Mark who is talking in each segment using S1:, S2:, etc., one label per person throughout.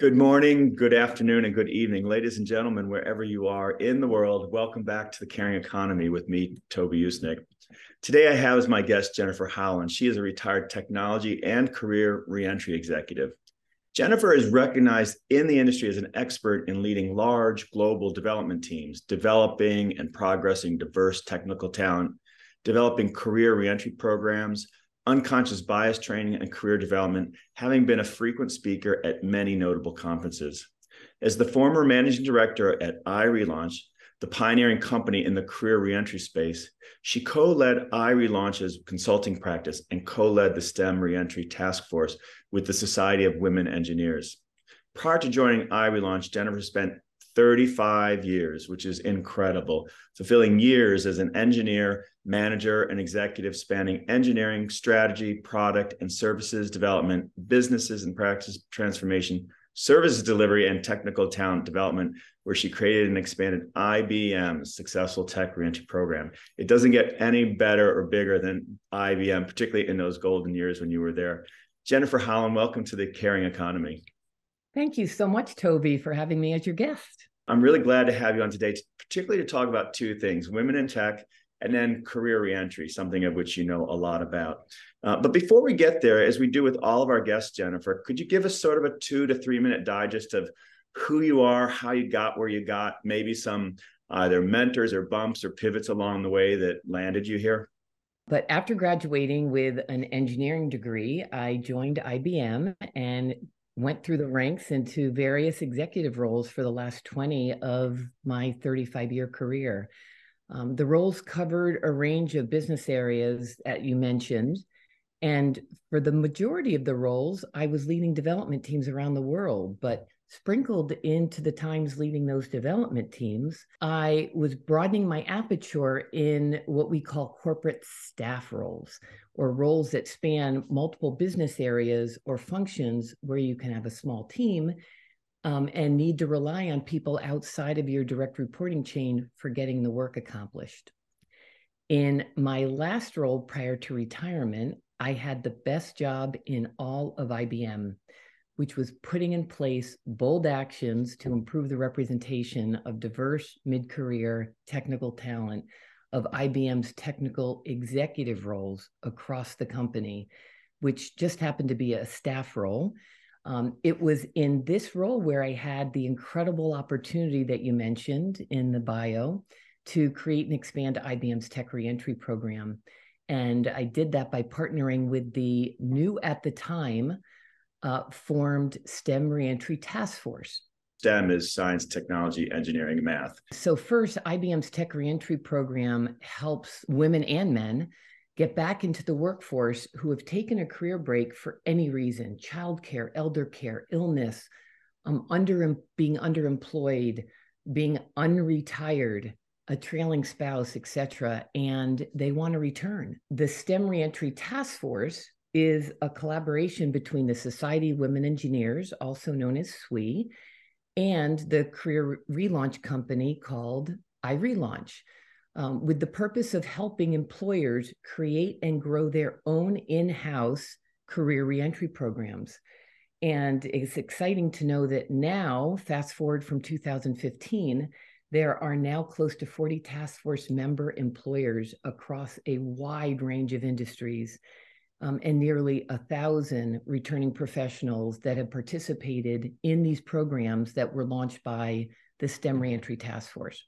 S1: Good morning, good afternoon, and good evening, ladies and gentlemen, wherever you are in the world. Welcome back to the Caring Economy with me, Toby Usnik. Today, I have as my guest Jennifer Howland. She is a retired technology and career reentry executive. Jennifer is recognized in the industry as an expert in leading large global development teams, developing and progressing diverse technical talent, developing career reentry programs, unconscious bias training, and career development, having been a frequent speaker at many notable conferences. As the former managing director at iRelaunch, the pioneering company in the career reentry space, she co led iRelaunch's consulting practice and co led the STEM reentry task force with the Society of Women Engineers. Prior to joining iRelaunch, Jennifer spent 35 years, which is incredible, fulfilling years as an engineer, manager, and executive spanning engineering, strategy, product and services development, businesses and practice transformation, services delivery, and technical talent development, where she created and expanded IBM's successful tech reentry program. It doesn't get any better or bigger than IBM, particularly in those golden years when you were there. Jennifer Howland, welcome to the Caring Economy.
S2: Thank you so much, Toby, for having me as your guest.
S1: I'm really glad to have you on today, particularly to talk about two things women in tech and then career reentry, something of which you know a lot about. Uh, but before we get there, as we do with all of our guests, Jennifer, could you give us sort of a two to three minute digest of who you are, how you got where you got, maybe some either mentors or bumps or pivots along the way that landed you here?
S2: But after graduating with an engineering degree, I joined IBM and went through the ranks into various executive roles for the last 20 of my 35 year career. Um, the roles covered a range of business areas that you mentioned. And for the majority of the roles, I was leading development teams around the world. But sprinkled into the times leading those development teams, I was broadening my aperture in what we call corporate staff roles or roles that span multiple business areas or functions where you can have a small team um, and need to rely on people outside of your direct reporting chain for getting the work accomplished. In my last role prior to retirement, I had the best job in all of IBM which was putting in place bold actions to improve the representation of diverse mid career technical talent of IBM's technical executive roles across the company, which just happened to be a staff role. Um, it was in this role where I had the incredible opportunity that you mentioned in the bio to create and expand IBM's tech reentry program. And I did that by partnering with the new at the time uh, formed STEM Reentry Task Force.
S1: STEM is science, technology, engineering, math.
S2: So, first, IBM's Tech Reentry program helps women and men get back into the workforce who have taken a career break for any reason childcare, elder care, illness, um, under, being underemployed, being unretired, a trailing spouse, etc., and they want to return. The STEM Reentry Task Force is a collaboration between the Society of Women Engineers, also known as SWE, and the career relaunch company called iRelaunch, um, with the purpose of helping employers create and grow their own in house career reentry programs. And it's exciting to know that now, fast forward from 2015, there are now close to 40 task force member employers across a wide range of industries um, and nearly a thousand returning professionals that have participated in these programs that were launched by the STEM Reentry Task Force.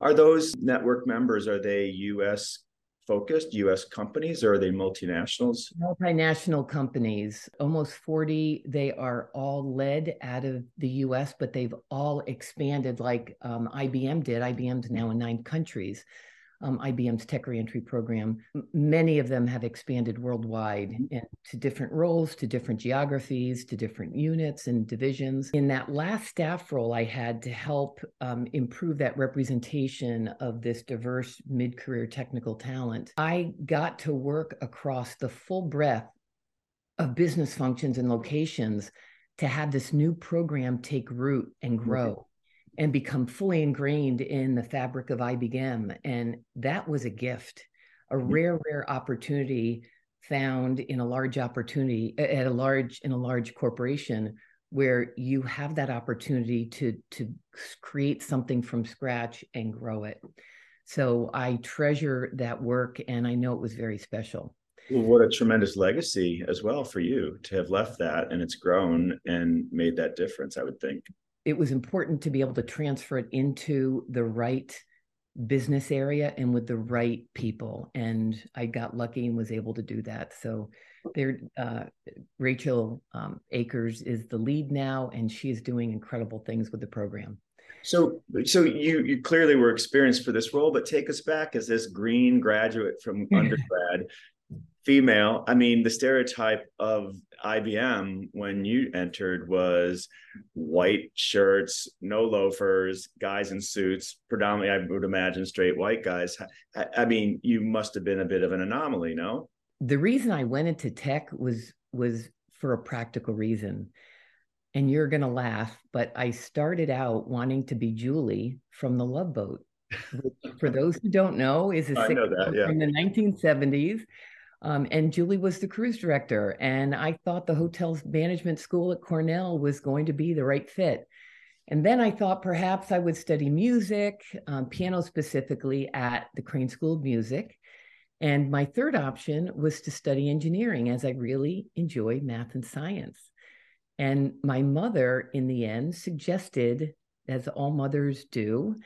S1: Are those network members, are they US focused, US companies, or are they multinationals?
S2: Multinational companies, almost 40. They are all led out of the US, but they've all expanded like um, IBM did. IBM's now in nine countries um, IBM's tech reentry program. Many of them have expanded worldwide mm-hmm. to different roles, to different geographies, to different units and divisions. In that last staff role, I had to help um, improve that representation of this diverse mid career technical talent. I got to work across the full breadth of business functions and locations to have this new program take root and grow and become fully ingrained in the fabric of IBM. And that was a gift, a mm-hmm. rare, rare opportunity found in a large opportunity at a large in a large corporation where you have that opportunity to to create something from scratch and grow it. So I treasure that work and I know it was very special.
S1: Well, what a tremendous legacy as well for you to have left that and it's grown and made that difference, I would think.
S2: It was important to be able to transfer it into the right business area and with the right people. And I got lucky and was able to do that. So there, uh, Rachel um, Akers is the lead now, and she is doing incredible things with the program.
S1: So, so you you clearly were experienced for this role, but take us back as this green graduate from undergrad female. I mean, the stereotype of IBM when you entered was white shirts, no loafers, guys in suits, predominantly, I would imagine, straight white guys. I, I mean, you must have been a bit of an anomaly, no?
S2: The reason I went into tech was was for a practical reason. And you're going to laugh, but I started out wanting to be Julie from the Love Boat. for those who don't know, is a
S1: yeah.
S2: from the 1970s um, and Julie was the cruise director. And I thought the hotel's management school at Cornell was going to be the right fit. And then I thought perhaps I would study music, um, piano specifically, at the Crane School of Music. And my third option was to study engineering, as I really enjoy math and science. And my mother, in the end, suggested, as all mothers do,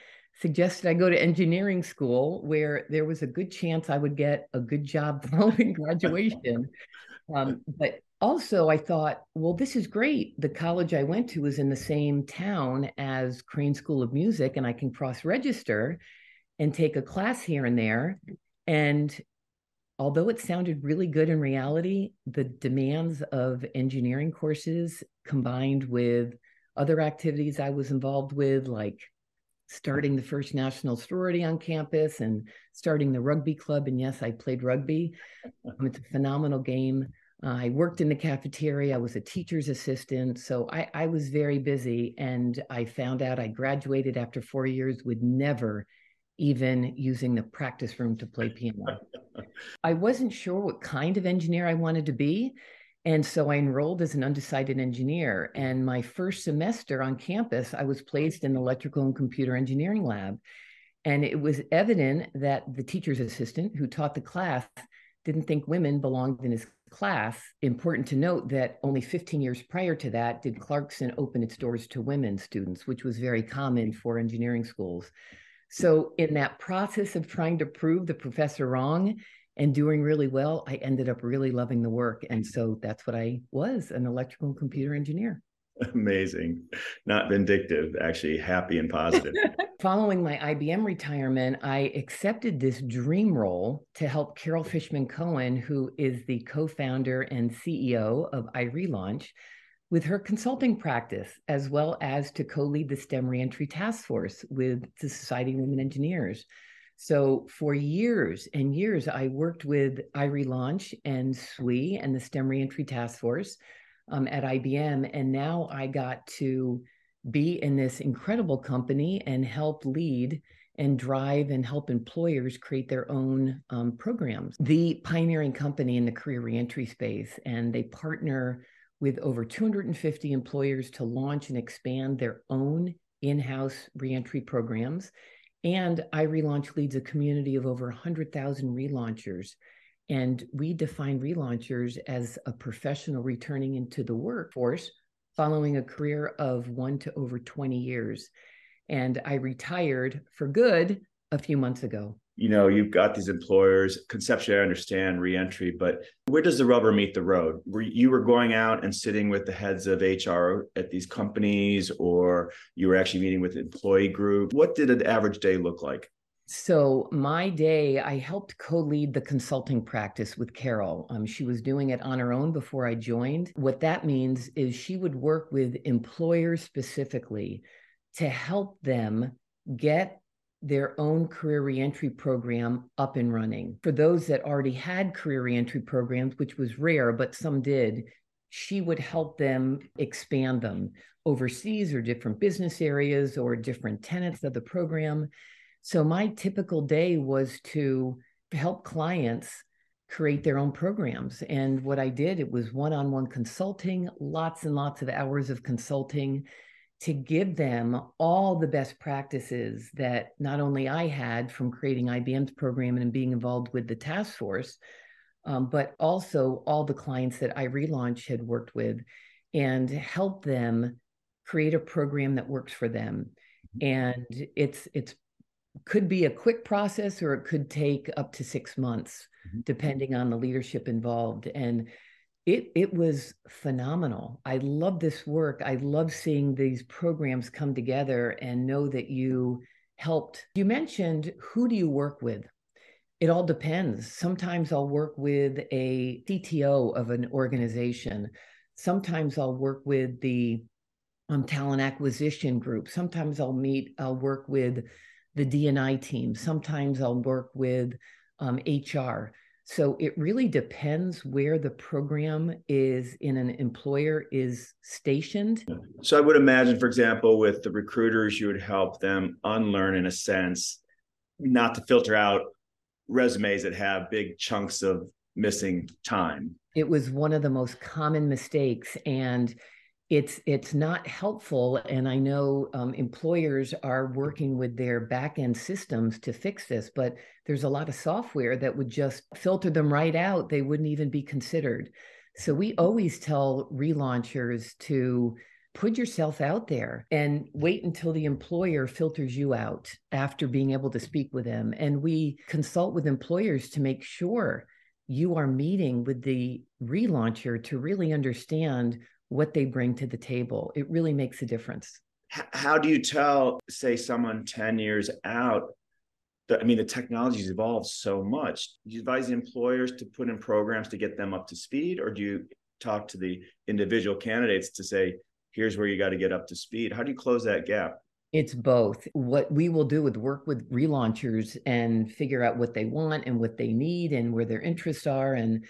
S2: suggested I go to engineering school where there was a good chance I would get a good job following graduation. Um, but also, I thought, well, this is great. The college I went to was in the same town as Crane School of Music, and I can cross register and take a class here and there. And although it sounded really good in reality, the demands of engineering courses combined with other activities I was involved with, like starting the first national sorority on campus and starting the rugby club. And yes, I played rugby. Um, it's a phenomenal game. Uh, I worked in the cafeteria. I was a teacher's assistant. So I, I was very busy. And I found out I graduated after four years with never even using the practice room to play piano. I wasn't sure what kind of engineer I wanted to be. And so I enrolled as an undecided engineer. And my first semester on campus, I was placed in the electrical and computer engineering lab. And it was evident that the teacher's assistant who taught the class didn't think women belonged in his class. Important to note that only 15 years prior to that did Clarkson open its doors to women students, which was very common for engineering schools. So, in that process of trying to prove the professor wrong, and doing really well, I ended up really loving the work. And mm. so that's what I was an electrical and computer engineer.
S1: Amazing. Not vindictive, actually happy and positive.
S2: Following my IBM retirement, I accepted this dream role to help Carol mm. Fishman Cohen, who is the co founder and CEO of iRelaunch, with her consulting practice, as well as to co lead the STEM reentry task force with the Society of Women Engineers. So for years and years, I worked with iRelaunch and SWE and the STEM Reentry Task Force um, at IBM. And now I got to be in this incredible company and help lead and drive and help employers create their own um, programs. The pioneering company in the career reentry space, and they partner with over 250 employers to launch and expand their own in-house reentry programs and iRelaunch leads a community of over 100,000 relaunchers. And we define relaunchers as a professional returning into the workforce following a career of one to over 20 years. And I retired for good a few months ago
S1: you know you've got these employers conceptually i understand reentry but where does the rubber meet the road? Were you were going out and sitting with the heads of hr at these companies or you were actually meeting with employee group? What did an average day look like?
S2: So my day i helped co-lead the consulting practice with carol. Um, she was doing it on her own before i joined. What that means is she would work with employers specifically to help them get their own career reentry program up and running. For those that already had career reentry programs, which was rare, but some did, she would help them expand them overseas or different business areas or different tenets of the program. So my typical day was to help clients create their own programs. And what I did, it was one on one consulting, lots and lots of hours of consulting to give them all the best practices that not only I had from creating IBM's program and being involved with the task force, um, but also all the clients that iRelaunch had worked with and help them create a program that works for them. Mm-hmm. And it's it's could be a quick process or it could take up to six months, mm-hmm. depending on the leadership involved. And it it was phenomenal. I love this work. I love seeing these programs come together and know that you helped. You mentioned who do you work with? It all depends. Sometimes I'll work with a CTO of an organization. Sometimes I'll work with the um, talent acquisition group. Sometimes I'll meet, I'll work with the D&I team. Sometimes I'll work with um, HR. So it really depends where the program is in an employer is stationed.
S1: So I would imagine, for example, with the recruiters, you would help them unlearn in a sense, not to filter out resumes that have big chunks of missing time.
S2: It was one of the most common mistakes. And it's it's not helpful and i know um, employers are working with their back end systems to fix this but there's a lot of software that would just filter them right out they wouldn't even be considered. So we always tell relaunchers to put yourself out there and wait until the employer filters you out after being able to speak with them and we consult with employers to make sure you are meeting with the relauncher to really understand what they bring to the table. It really makes a difference.
S1: How do you tell, say, someone 10 years out? That, I mean, the technology's evolved so much. Do you advise the employers to put in programs to get them up to speed, or do you talk to the individual candidates to say, here's where you got to get up to speed? How do you close that gap?
S2: It's both. What we will do with work with relaunchers and figure out what they want and what they need and where their interests are and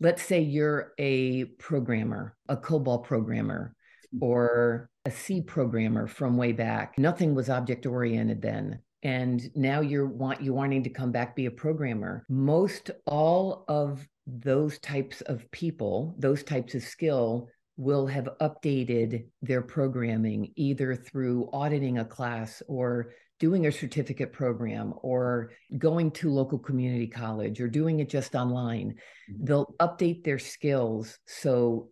S2: let's say you're a programmer, a COBOL programmer, hmm. or a C programmer from way back. Nothing was object oriented then. And now you're want you wanting to come back be a programmer. Most all of those types of people, those types of skill will have updated their programming either through auditing a class or doing a certificate program or going to local community college or doing it just online. Mm-hmm. They'll update their skills so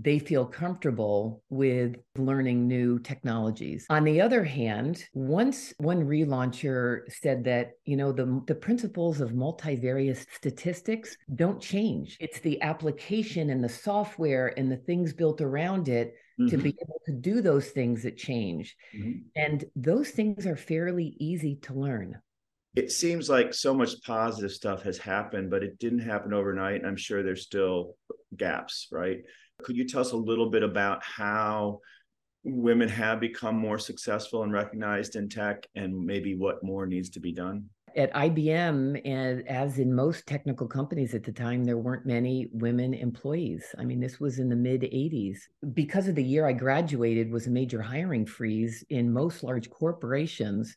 S2: they feel comfortable with learning new technologies. On the other hand, once one relauncher said that, you know, the, the principles of multivariate statistics don't change. It's the application and the software and the things built around it mm-hmm. to be able to do those things that change. Mm-hmm. And those things are fairly easy to learn.
S1: It seems like so much positive stuff has happened, but it didn't happen overnight. I'm sure there's still gaps, right? Could you tell us a little bit about how women have become more successful and recognized in tech and maybe what more needs to be done?
S2: At IBM, and as in most technical companies at the time, there weren't many women employees. I mean, this was in the mid 80s. Because of the year I graduated was a major hiring freeze in most large corporations.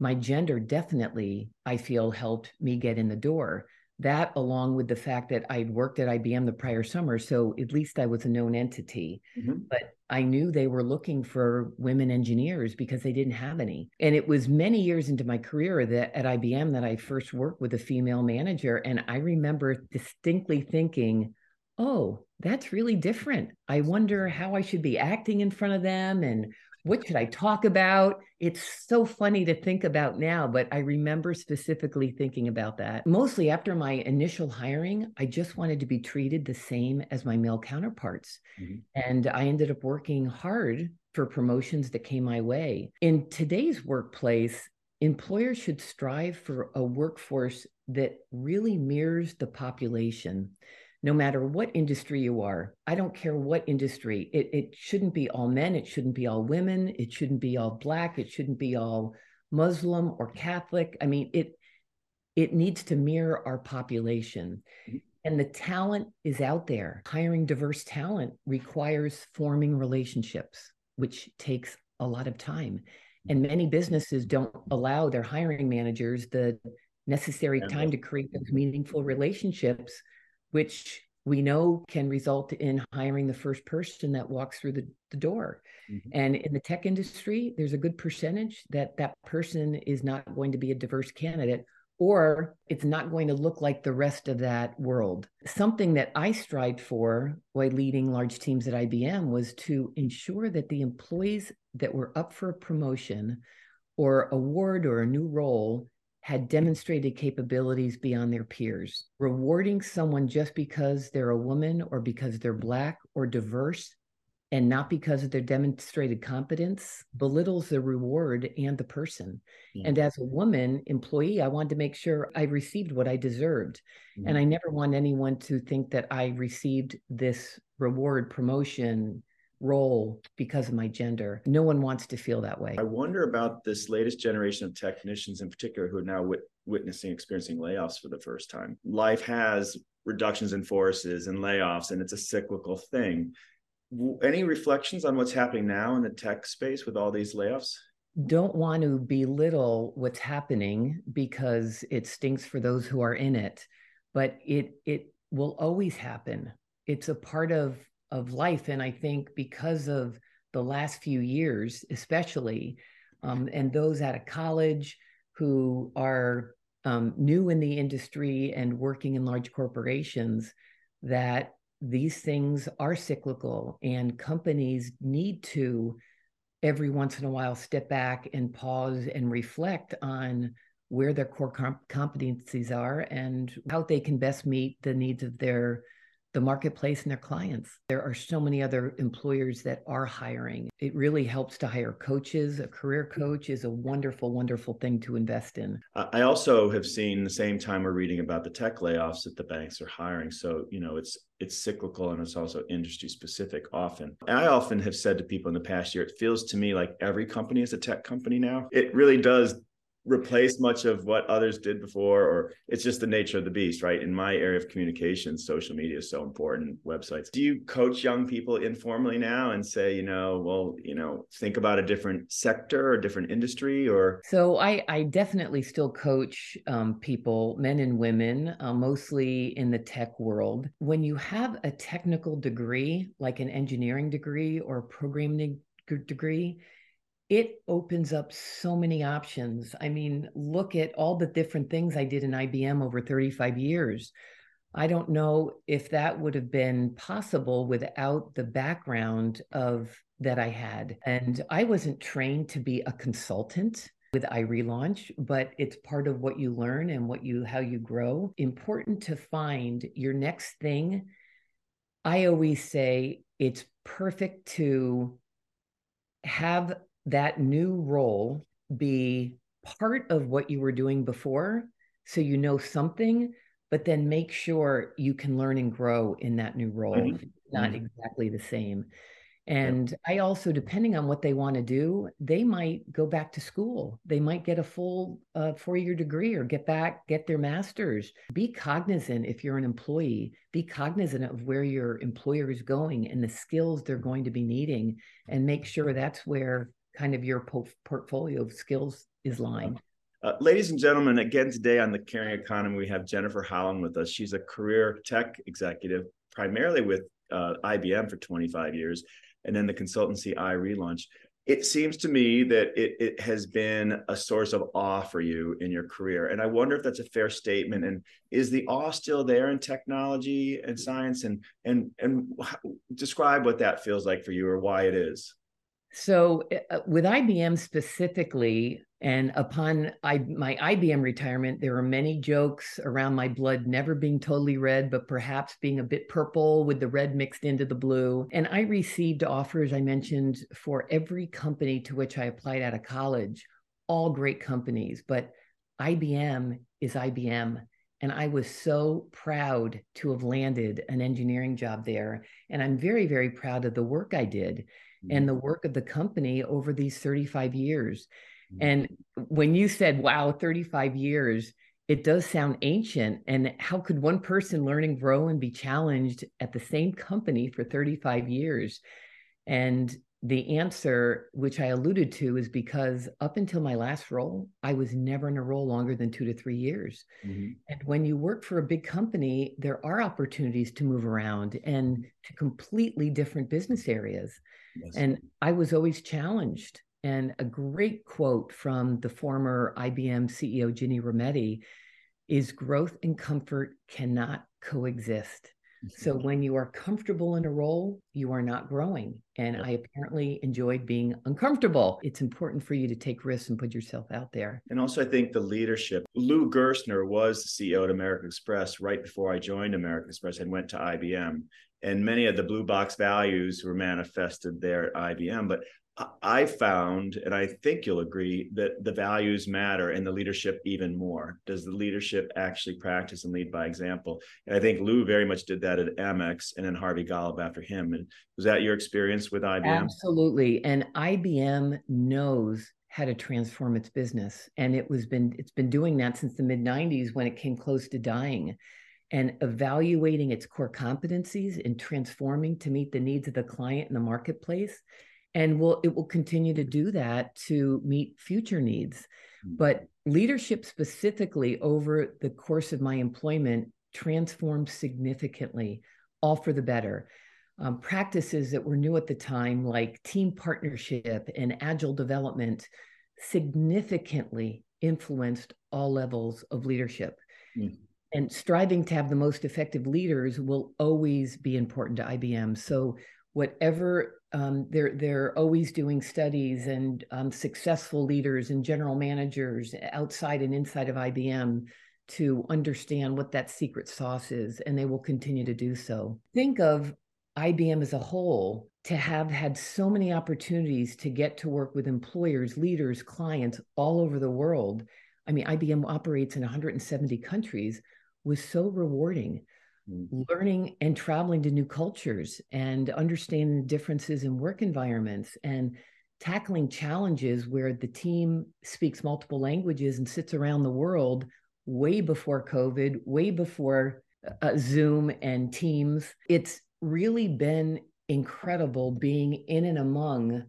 S2: My gender definitely, I feel, helped me get in the door that along with the fact that I'd worked at IBM the prior summer, so at least I was a known entity. Mm-hmm. But I knew they were looking for women engineers because they didn't have any. And it was many years into my career that at IBM that I first worked with a female manager. And I remember distinctly thinking, oh, that's really different. I wonder how I should be acting in front of them and what should I talk about? It's so funny to think about now, but I remember specifically thinking about that. Mostly after my initial hiring, I just wanted to be treated the same as my male counterparts. Mm-hmm. And I ended up working hard for promotions that came my way. In today's workplace, employers should strive for a workforce that really mirrors the population no matter what industry you are. I don't care what industry. It, it shouldn't be all men. It shouldn't be all women. It shouldn't be all black. It shouldn't be all Muslim or Catholic. I mean, it it needs to mirror our population. Mm-hmm. And the talent is out there. Hiring diverse talent requires forming relationships, which takes a lot of time. And many businesses don't allow their hiring managers the necessary time to create those meaningful relationships, which we know can result in hiring the first person that walks through the, the door. Mm-hmm. And in the tech industry, there's a good percentage that that person is not going to be a diverse candidate or it's not going to look like the rest of that world. Something that I strived for while leading large teams at IBM was to ensure that the employees that were up for a promotion or award or a new role had demonstrated capabilities beyond their peers. Rewarding someone just because they're a woman or because they're Black or diverse and not because of their demonstrated competence belittles the reward and the person. Yeah. And as a woman employee, I wanted to make sure I received what I deserved. Mm-hmm. And I never want anyone to think that I received this reward, promotion, role because of my gender. No one wants to feel that way.
S1: I wonder about this latest generation of technicians in particular who are now wit- witnessing, experiencing layoffs for the first time. Life has reductions in forces and layoffs, and it's a cyclical thing any reflections on what's happening now in the tech space with all these layoffs?
S2: Don't want to belittle what's happening because it stinks for those who are in it, but it it will always happen. It's a part of of life, and I think because of the last few years, especially, um, and those out of college who are um, new in the industry and working in large corporations, that these things are cyclical and companies need to every once in a while step back and pause and reflect on where their core comp- competencies are and how they can best meet the needs of their the marketplace and their clients. There are so many other employers that are hiring. It really helps to hire coaches. A career coach is a wonderful, wonderful thing to invest in.
S1: I also have seen the same time we're reading about the tech layoffs that the banks are hiring. So, you know, it's it's cyclical and it's also industry specific often. I often have said to people in the past year, it feels to me like every company is a tech company now. It really does replace much of what others did before or it's just the nature of the beast right? In my area of communication social media is so important websites. Do you coach young people informally now and say you know well you know think about a different sector or different industry or?
S2: So i i definitely still coach um, people men and women uh, mostly in the tech world. When you have a technical degree like an engineering degree or a programming degree it opens up so many options. I mean, look at all the different things I did in IBM over 35 years. I don't know if that would have been possible without the background of that I had. And I wasn't trained to be a consultant with iRelaunch, but it's part of what you learn and what you how you grow. Important to find your next thing. I always say it's perfect to have that new role be part of what you were doing before so you know something but then make sure you can learn and grow in that new role mm-hmm. not mm-hmm. exactly the same and i also depending on what they want to do they might go back to school they might get a full uh, four year degree or get back get their masters be cognizant if you're an employee be cognizant of where your employer is going and the skills they're going to be needing and make sure that's where kind of your po- portfolio of skills is lying.
S1: Uh, ladies and gentlemen, again today on the Caring Economy, we have Jennifer Howland with us. She's a career tech executive, primarily with uh, IBM for 25 years, and then the consultancy iRelaunch. It seems to me that it, it has been a source of awe for you in your career. And I wonder if that's a fair statement. And is the awe still there in technology and science? And and and describe what that feels like for you or why it is.
S2: So, uh, uh with IBM specifically, and upon I, my IBM retirement, there were many jokes around my blood never being totally red, but perhaps being a bit purple with the red mixed into the blue. And I received offers, I mentioned, for every company to which I applied out of college, all great companies. But IBM is IBM. And I was so proud to have landed an engineering job there. And I'm very, very proud of the work I did and mm-hmm. the work of the company over these 35 years. Mm-hmm. And when you said, wow, 35 years, it does sound ancient. And how could one person learn and grow and be challenged at the same company for 35 years? And the answer, which I alluded to, is because up until my last role, I was never in a role longer than two to three years. Mm-hmm. And when you work for a big company, there are opportunities to move around and to completely different business areas. Yes. And I was always challenged. And a great quote from the former IBM CEO, Ginny Rometty, is growth and comfort cannot coexist. So mm-hmm. when you are comfortable in a role, you are not growing. And I apparently enjoyed being uncomfortable. It's important for you to take risks and put yourself out there.
S1: And also, I think the leadership. Lou Gerstner was the CEO at American Express right before I joined American Express and went to IBM. And many of the blue box values were manifested there at IBM. But I found, and I think you'll agree, that the values matter and the leadership even more. Does the leadership actually practice and lead by example? And I think Lou very much did that at Amex and then Harvey Golub after him. And was that your experience with IBM?
S2: Absolutely. And IBM knows how to transform its business. And it was been it's been doing that since the mid 90s when it came close to dying and evaluating its core competencies and transforming to meet the needs of the client in the marketplace and will it will continue to do that to meet future needs mm. but leadership specifically over the course of my employment transformed significantly all for the better um, practices that were new at the time like team partnership and agile development significantly influenced all levels of leadership mm. and striving to have the most effective leaders will always be important to ibm so whatever um, they're they're always doing studies and um, successful leaders and general managers outside and inside of IBM to understand what that secret sauce is, and they will continue to do so. Think of IBM as a whole to have had so many opportunities to get to work with employers, leaders, clients all over the world. I mean, IBM operates in 170 countries was so rewarding. Learning and traveling to new cultures and understanding the differences in work environments and tackling challenges where the team speaks multiple languages and sits around the world way before COVID, way before uh, Zoom and Teams. It's really been incredible being in and among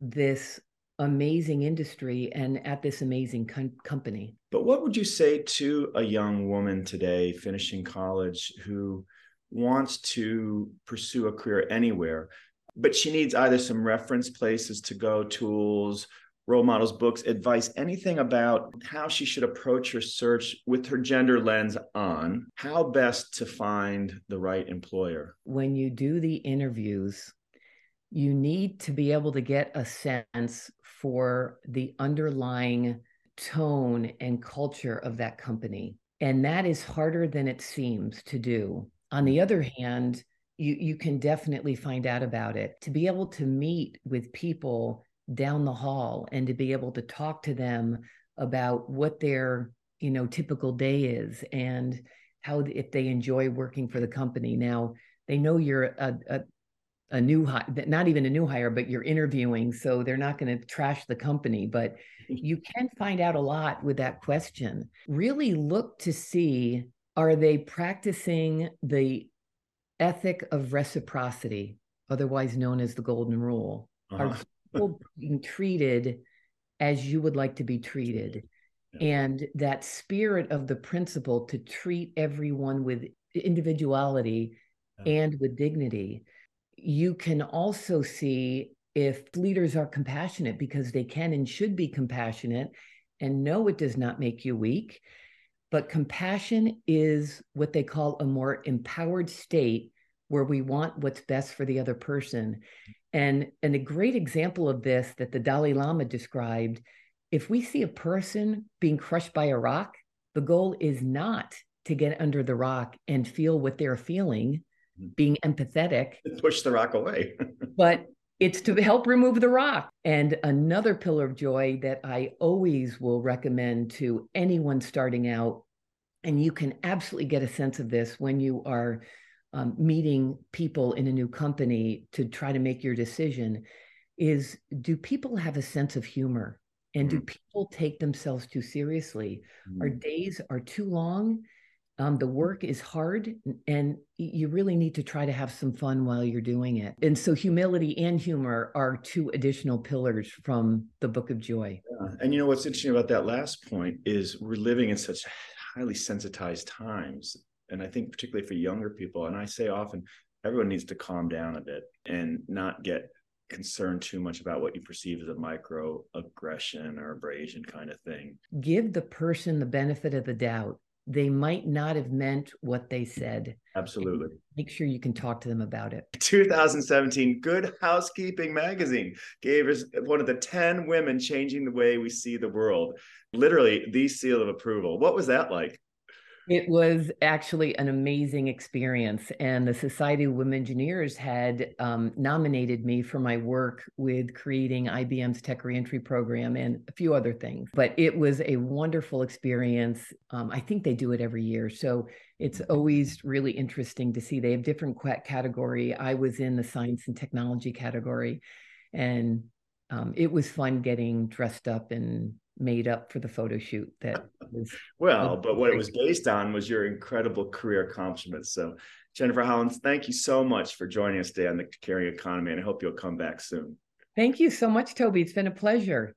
S2: this amazing industry and at this amazing com- company.
S1: But what would you say to a young woman today finishing college who wants to pursue a career anywhere, but she needs either some reference places to go, tools, role models, books, advice, anything about how she should approach her search with her gender lens on, how best to find the right employer?
S2: When you do the interviews, you need to be able to get a sense for the underlying tone and culture of that company. And that is harder than it seems to do. On the other hand, you, you can definitely find out about it. To be able to meet with people down the hall and to be able to talk to them about what their you know typical day is and how if they enjoy working for the company now they know you're a, a, a new hire, not even a new hire, but you're interviewing. So they're not going to trash the company, but you can find out a lot with that question. Really look to see are they practicing the ethic of reciprocity, otherwise known as the golden rule? Uh-huh. Are people being treated as you would like to be treated? Yeah. And that spirit of the principle to treat everyone with individuality yeah. and with dignity you can also see if leaders are compassionate because they can and should be compassionate and no it does not make you weak. But compassion is what they call a more empowered state where we want what's best for the other person. And and a great example of this that the dalai lama described if we see a person being crushed by a rock the goal is not to get under the rock and feel what they're feeling being empathetic.
S1: Push the rock away.
S2: but it's to help remove the rock. And another pillar of joy that I always will recommend to anyone starting out, and you can absolutely get a sense of this when you are um, meeting people in a new company to try to make your decision, is do people have a sense of humor? And mm-hmm. do people take themselves too seriously? Mm-hmm. Our days are too long Um, the work is hard and you really need to try to have some fun while you're doing it. And so, humility and humor are two additional pillars from the Book of Joy.
S1: Yeah. And you know what's interesting about that last point is we're living in such highly sensitized times. And I think, particularly for younger people, and I say often, everyone needs to calm down a bit and not get concerned too much about what you perceive as a microaggression or abrasion kind of thing.
S2: Give the person the benefit of the doubt they might not have meant what they said.
S1: Absolutely.
S2: Make sure you can talk to them about it.
S1: 2017 Good Housekeeping magazine gave us one of the 10 women changing the way we see the world. Literally the seal of approval. What was that like?
S2: It was actually an amazing experience. And the Society of Women Engineers had um, nominated me for my work with creating IBM's tech reentry program and a few other things. But it was a wonderful experience. Um, I think they do it every year. So it's always really interesting to see. They have different category. I was in the science and technology category. And um, it was fun getting dressed up and made up for the photo shoot that was
S1: well but what it was based on was your incredible career accomplishments. So jennifer hollins thank you so much for joining us today on the caring economy and i hope you'll come back soon.
S2: Thank you so much toby. It's been a pleasure